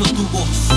baixo do